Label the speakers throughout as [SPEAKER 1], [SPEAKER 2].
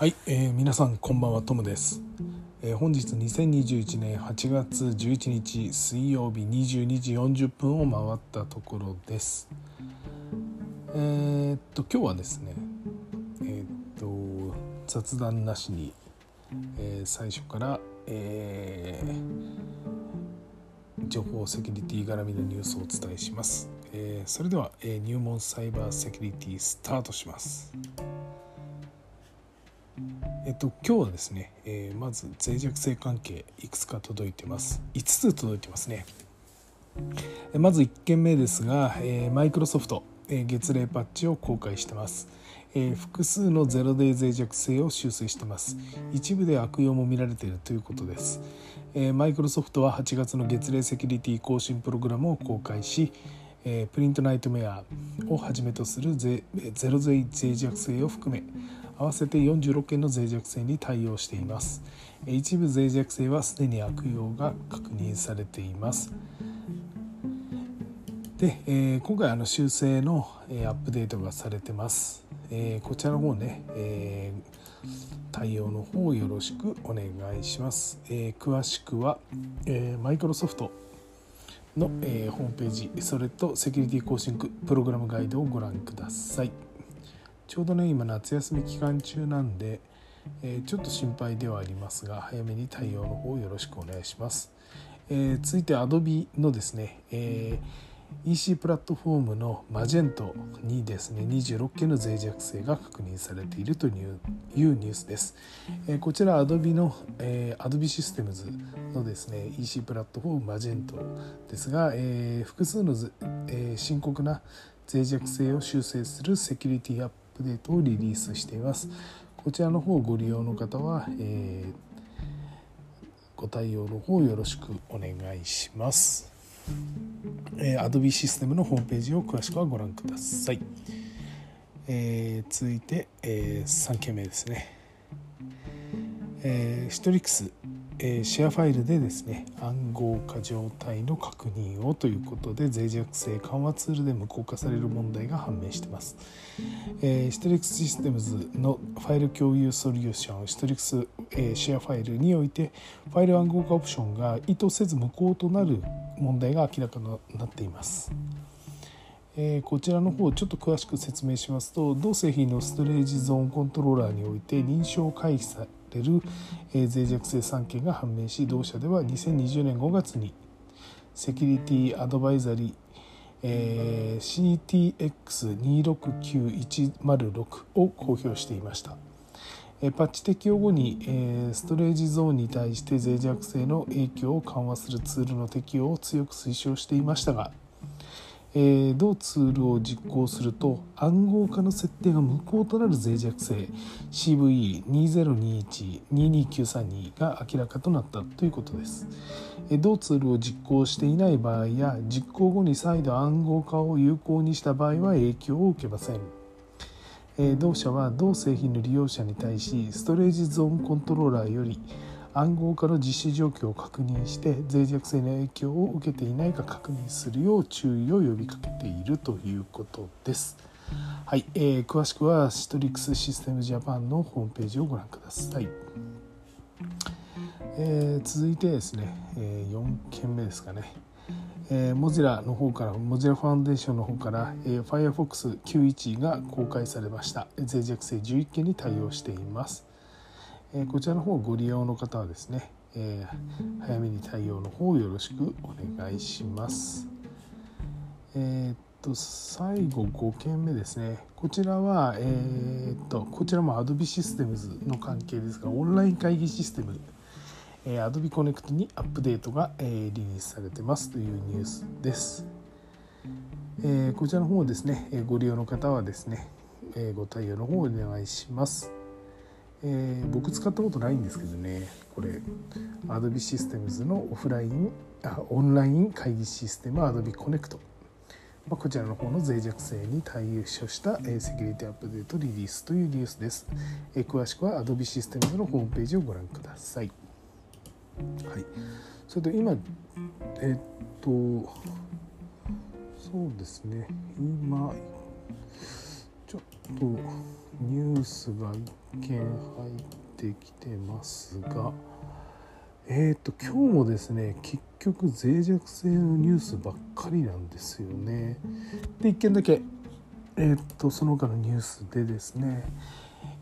[SPEAKER 1] はい、えー、皆さんこんばんはトムです、えー、本日2021年8月11日水曜日22時40分を回ったところです。えー、っと今日はですねえー、っと雑談なしに、え最初から、え情報セキュリティ絡みのニュースをお伝えします、えそれでは、え入門サイバーセキュリティスタートします。えっと、今日はですね、えー、まず脆弱性関係いくつか届いてます。5つ届いてますね。まず1件目ですが、えー、マイクロソフト、えー、月例パッチを公開してます、えー、複数のゼロデイ脆弱性を修正してます。一部で悪用も見られているということです。マイクロソフトは8月の月例セキュリティ更新プログラムを公開しえプリントナイトメアをはじめとするゼゼロ脆弱性を含め合わせて46件の脆弱性に対応しています。一部脆弱性はすでに悪用が確認されています。で、えー、今回あの修正の、えアップデートがされてます、えー、こちらの方ね、えー、対応の方よろしくお願いします、え詳しくは、えマイクロソフトの、えホームページそれとセキュリティ更新プログラムガイドをご覧ください。ちょうどね今夏休み期間中なんで、えー、ちょっと心配ではありますが早めに対応の方よろしくお願いします、えー、続いて Adobe のですね、えー、EC プラットフォームのマジェントにですね26件の脆弱性が確認されているというニュースです、え、こちら Adobe の、えー、Adobe Systems のですね EC プラットフォームマジェントですが、え、複数の、え、深刻な脆弱性を修正するセキュリティアッププデートをリリースしています。こちらの方ご利用の方は、えー、ご対応の方よろしくお願いします、えー、Adobe システムのホームページを詳しくはご覧ください、えー、続いて、えー、3件目ですね、えー、シトリックスえシェアファイルでですね暗号化状態の確認をということで脆弱性緩和ツールで無効化される問題が判明しています、えー、シトリックスシステムズのファイル共有ソリューションシトリックス、えシェアファイルにおいてファイル暗号化オプションが意図せず無効となる問題が明らかになっています。えこちらの方ちょっと詳しく説明しますと同製品のストレージゾーンコントローラーにおいて認証回避れる、え脆弱性3件が判明し同社では2020年5月にセキュリティアドバイザリーえー、CTX269106 を公表していました。パッチ適用後に、え、ストレージゾーンに対して脆弱性の影響を緩和するツールの適用を強く推奨していましたがえー、同ツールを実行すると暗号化の設定が無効となる脆弱性 CVE2021-22932 が明らかとなったということです。え同ツールを実行していない場合や実行後に再度暗号化を有効にした場合は影響を受けません。同社は同製品の利用者に対しストレージゾーンコントローラーより暗号化の実施状況を確認して脆弱性の影響を受けていないか確認するよう注意を呼びかけているということです。はい、えー、詳しくはシトリックスシステムジャパンのホームページをご覧ください。えー、続いてですね、えー、4件目ですかね。えー、モジラの方からモジラファンデーションの方から、えー、Firefox 9.1が公開されました脆弱性11件に対応していますえこちらの方ご利用の方はですね、え早めに対応の方よろしくお願いします。えー、っと最後5件目ですねこちらは、えー、っとこちらも Adobe Systems の関係ですがオンライン会議システム、え Adobe Connect にアップデートが、えリリースされてますというニュースです。えこちらの方ですねえご利用の方はですねえご対応の方をお願いします。えー、僕使ったことないんですけどねこれ Adobe Systems のオフラインあオンライン会議システム Adobe Connect、まあ、こちらの方の脆弱性に対応した、えー、セキュリティアップデートリリースというニュースです、えー、詳しくは Adobe Systems のホームページをご覧ください。はい。それと今えっとそうですね。今とニュースが一件入ってきてますがえっ、ー、と今日もですね結局脆弱性のニュースばっかりなんですよね。で一件だけえっ、ー、とその他のニュースでですね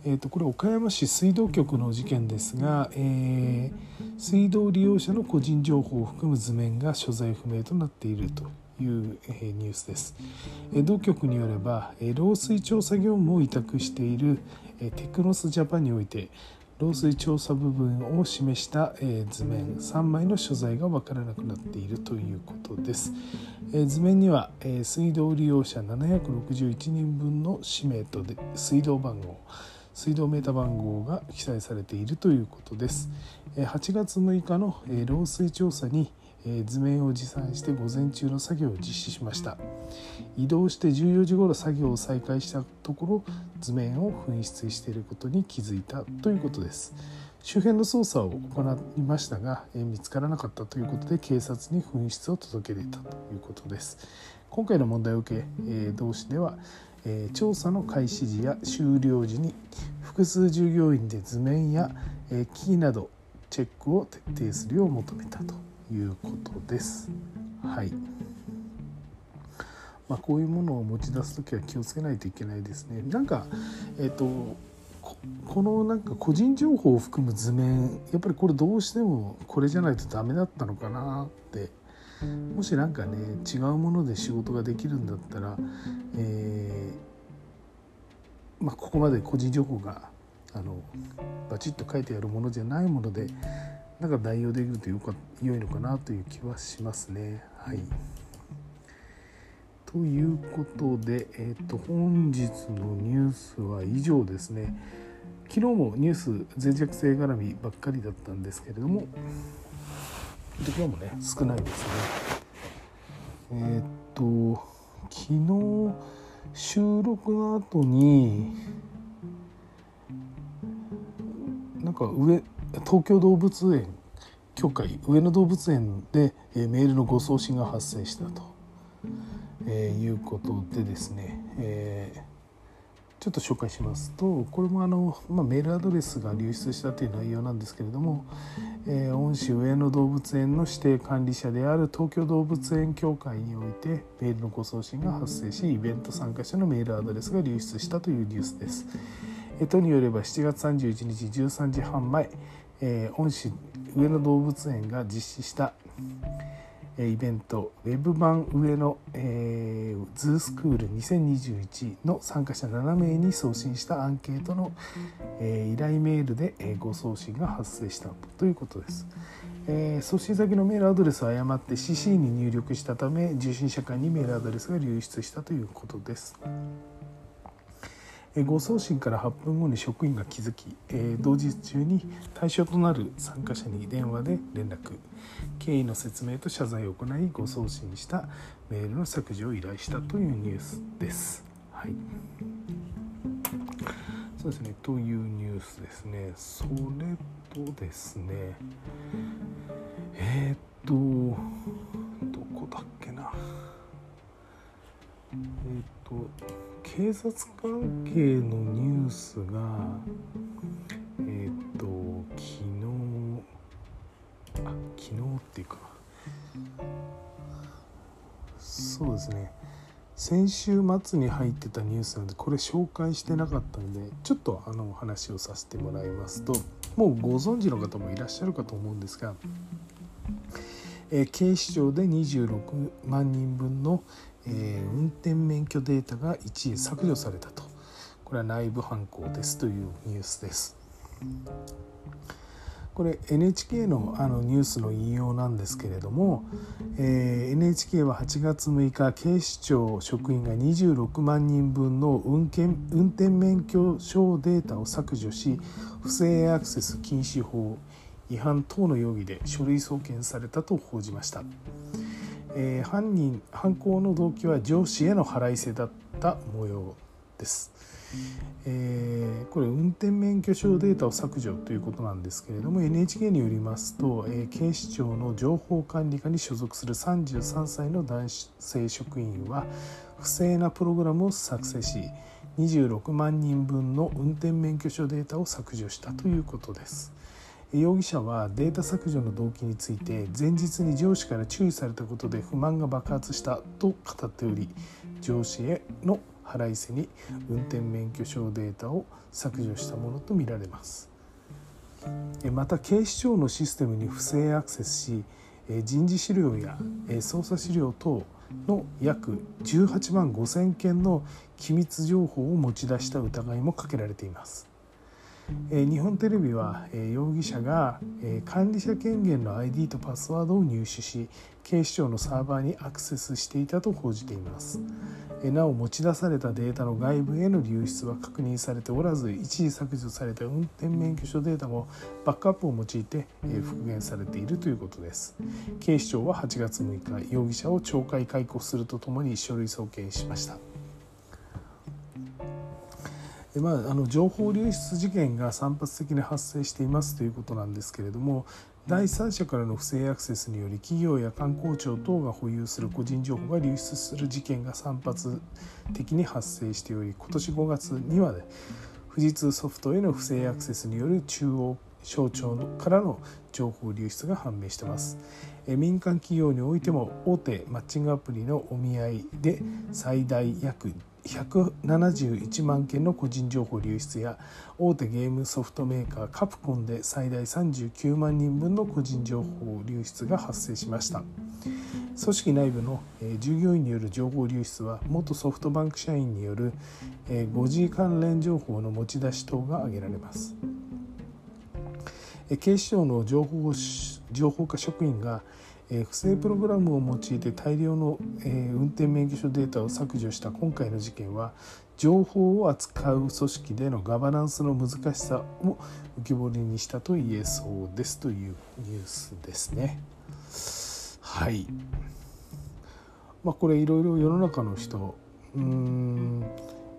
[SPEAKER 1] えーと、これ岡山市水道局の事件ですが、えー、水道利用者の個人情報を含む図面が所在不明となっていると。いう、えー、ニュースです、えー、同局によれば、えー、漏水調査業務を委託している、えー、テクノスジャパンにおいて漏水調査部分を示した、え図面3枚の所在が分からなくなっているということです、え図面には、え水道利用者761人分の氏名とで水道番号水道メータ番号が記載されているということです。8月6日の漏水調査にえ図面を持参して午前中の作業を実施しました。移動して14時ごろ作業を再開したところ図面を紛失していることに気づいたということです。周辺の捜査を行いましたがえ見つからなかったということで警察に紛失を届け出たということです。今回の問題を受けえ同市ではえ調査の開始時や終了時に複数従業員で図面や、えキーなどチェックを徹底するよう求めたと。いうことです。はいまあ、こういうものを持ち出す時は気をつけないといけないですね。なんか、えーと、とこのなんか個人情報を含む図面やっぱりこれどうしてもこれじゃないとダメだったのかなってもし何かね違うもので仕事ができるんだったら、えー、まあ、ここまで個人情報があのバチッと書いてあるものじゃないものでなんか代用できるとよか良いのかなという気はしますね。はい、ということで、えーと、本日のニュースは以上ですね。昨日もニュース脆弱性絡みばっかりだったんですけれどもところもね少ないですねえー、っと昨日収録の後になんか上東京動物園協会上野動物園で、えメールの誤送信が発生したと、え、いうことでですね、えーちょっと紹介しますとこれもあの、まあ、メールアドレスが流出したという内容なんですけれども、えー、恩師上野動物園の指定管理者である東京動物園協会においてメールの誤送信が発生しイベント参加者のメールアドレスが流出したというニュースです。えとによれば7月31日13時半前、えー、恩師上野動物園が実施したイベントウェブ版上の、えー、ズースクール2021の参加者7名に送信したアンケートの、えー、依頼メールで、えー、ご送信が発生したということです。えー、送信先のメールアドレスを誤って CC に入力したため受信者間にメールアドレスが流出したということです。誤送信から8分後に職員が気づき、え同日中に対象となる参加者に電話で連絡。経緯の説明と謝罪を行い誤送信したメールの削除を依頼したというニュースです。はい。そうですね。というニュースですね。それとですね。えー、っとどこだっけな。えー、と警察関係のニュースがえっ、と昨日あ昨日っていうかそうですね。先週末に入ってたニュースなんでこれ紹介してなかったんでちょっとあのお話をさせてもらいますともうご存知の方もいらっしゃるかと思うんですが、え、警視庁で26万人分の、えー、運転免許データが一時削除されたとこれは内部犯行ですというニュースです。これ NHK のあのニュースの引用なんですけれども、えー、NHK は8月6日警視庁職員が26万人分の運転運転免許証データを削除し不正アクセス禁止法違反等の容疑で書類送検されたと報じました。えー、犯人犯行の動機は上司への腹いせだった模様です。えー、これ運転免許証データを削除ということなんですけれども NHK によりますと、えー、警視庁の情報管理課に所属する33歳の男性職員は不正なプログラムを作成し26万人分の運転免許証データを削除したということです容疑者はデータ削除の動機について前日に上司から注意されたことで不満が爆発したと語っており上司への腹いせに運転免許証データを削除したものとみられます。また警視庁のシステムに不正アクセスし人事資料や捜査資料等の約18万5,000件の機密情報を持ち出した疑いもかけられています。日本テレビは容疑者が管理者権限の ID とパスワードを入手し警視庁のサーバーにアクセスしていたと報じています。なお持ち出されたデータの外部への流出は確認されておらず一時削除された運転免許証データもバックアップを用いて復元されているということです。警視庁は8月6日容疑者を懲戒解雇するとともに書類送検しました。でまあ、あの情報流出事件が散発的に発生していますということなんですけれども第三者からの不正アクセスにより企業や観光庁等が保有する個人情報が流出する事件が散発的に発生しており今年5月には、ね、富士通ソフトへの不正アクセスによる中央省庁からの情報流出が判明しています。民間企業においても大手マッチングアプリのお見合いで最大約171万件の個人情報流出や大手ゲームソフトメーカーカプコンで最大39万人分の個人情報流出が発生しました。組織内部の従業員による情報流出は元ソフトバンク社員による 5G 関連情報の持ち出し等が挙げられます。警視庁の情報情報課職員がえ不正プログラムを用いて大量の、え運転免許証データを削除した今回の事件は情報を扱う組織でのガバナンスの難しさを浮き彫りにしたと言えそうですというニュースですね。はいまあ、これいろいろ世の中の人うーん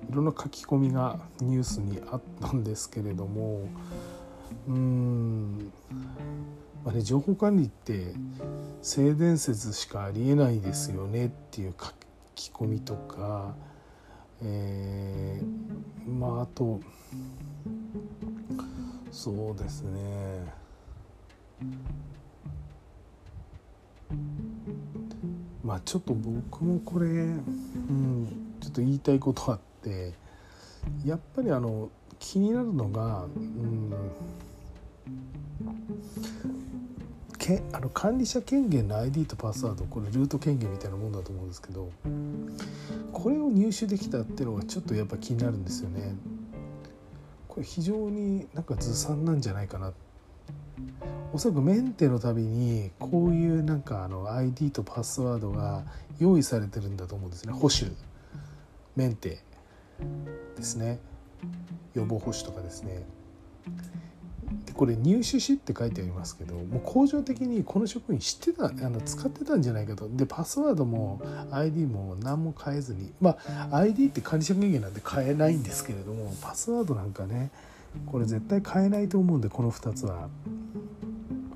[SPEAKER 1] いろんな書き込みがニュースにあったんですけれどもうんあね、情報管理って性善説しかありえないですよねっていう書き込みとか、えー、まああとそうですね。まあちょっと僕もこれ、うん、ちょっと言いたいことあってやっぱりあの気になるのが、うんけあの管理者権限の ID とパスワードこれルート権限みたいなもんだと思うんですけどこれを入手できたっていうのがちょっとやっぱ気になるんですよね。これ非常になんかずさんなんじゃないかな。おそらくメンテのたびにこういうなんかあの ID とパスワードが用意されてるんだと思うんですね。保守。メンテですね。予防保守とかですね。これ入手しって書いてありますけどもう恒常的にこの職員知ってたあの使ってたんじゃないかと。でパスワードも ID も何も変えずにまあ ID って管理者権限なんで変えないんですけれどもパスワードなんかねこれ絶対変えないと思うんでこの2つは。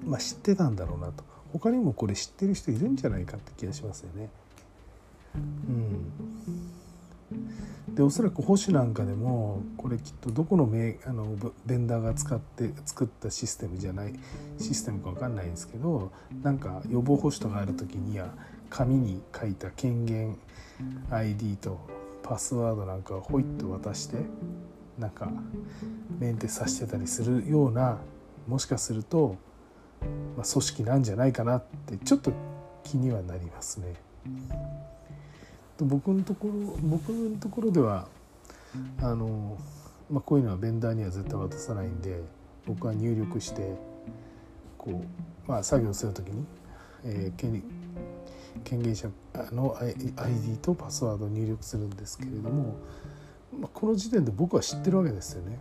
[SPEAKER 1] まあ知ってたんだろうなと。他にもこれ知ってる人いるんじゃないかって気がしますよね。うん。でおそらく保守なんかでもこれきっとどこのメあのベンダーが使って作ったシステムじゃないシステムか分かんないんですけどなんか予防保守とかある時には紙に書いた権限 ID とパスワードなんかをホイッと渡してなんかメンテさせてたりするようなもしかすると、まあ、組織なんじゃないかなってちょっと気にはなりますね。僕のところ僕のところではあの、まあ、こういうのはベンダーには絶対渡さないんで僕は入力してこう、まあ、作業する時に、えー、権権限者の ID とパスワードを入力するんですけれども、まあ、この時点で僕は知ってるわけですよね。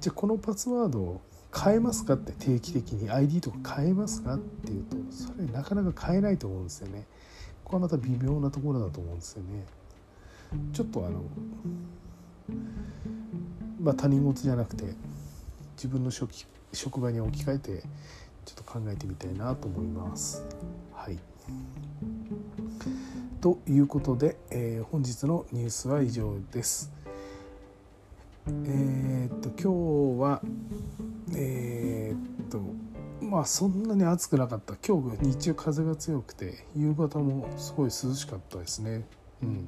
[SPEAKER 1] じゃあこのパスワードを変えますかって定期的に ID とか変えますかっていうとそれなかなか変えないと思うんですよね。こはまた微妙なところだと思うんですよね。ちょっとあのまあ他人事じゃなくて自分の職職場に置き換えてちょっと考えてみたいなと思います。はい。ということで、えー、本日のニュースは以上です。えー、っと今日はえー、っとまあそんなに暑くなかった。今日日中風が強くて夕方もすごい涼しかったですね。うん。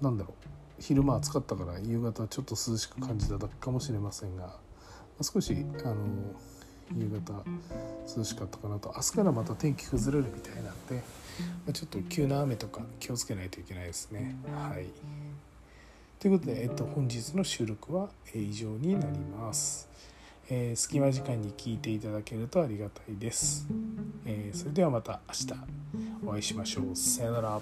[SPEAKER 1] なんだろう。昼間暑かったから夕方ちょっと涼しく感じただけかもしれませんが、少しあの夕方涼しかったかなと。明日からまた天気崩れるみたいなんで、ま、ちょっと急な雨とか気をつけないといけないですね。はい。ということで、えっと、本日の収録は以上になります。えー、隙間時間に聞いていただけるとありがたいです。えー、それではまた明日お会いしましょう。さよなら。